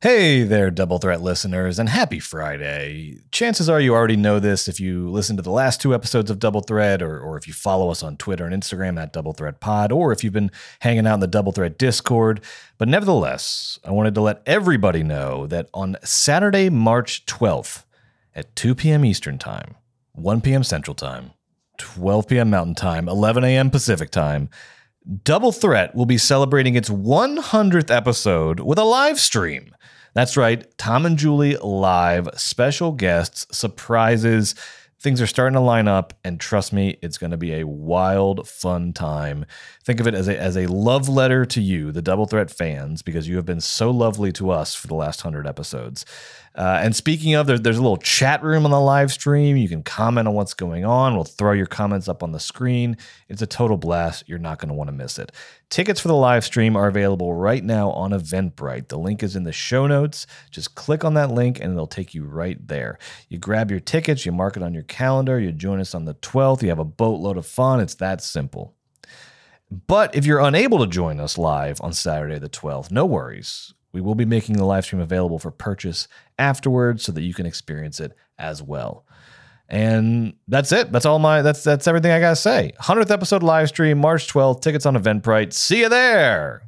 Hey there, Double Threat listeners, and happy Friday. Chances are you already know this if you listen to the last two episodes of Double Threat, or, or if you follow us on Twitter and Instagram at Double Threat Pod, or if you've been hanging out in the Double Threat Discord. But nevertheless, I wanted to let everybody know that on Saturday, March 12th at 2 p.m. Eastern Time, 1 p.m. Central Time, 12 p.m. Mountain Time, 11 a.m. Pacific Time, Double Threat will be celebrating its 100th episode with a live stream. That's right, Tom and Julie live, special guests, surprises. Things are starting to line up, and trust me, it's going to be a wild, fun time. Think of it as a, as a love letter to you, the Double Threat fans, because you have been so lovely to us for the last 100 episodes. Uh, and speaking of, there, there's a little chat room on the live stream. You can comment on what's going on. We'll throw your comments up on the screen. It's a total blast. You're not going to want to miss it. Tickets for the live stream are available right now on Eventbrite. The link is in the show notes. Just click on that link and it'll take you right there. You grab your tickets, you mark it on your calendar, you join us on the 12th. You have a boatload of fun. It's that simple. But if you're unable to join us live on Saturday the 12th, no worries. We will be making the live stream available for purchase afterwards so that you can experience it as well. And that's it. That's all my that's that's everything I gotta say. 100th episode live stream, March 12th. Tickets on Eventbrite. See you there.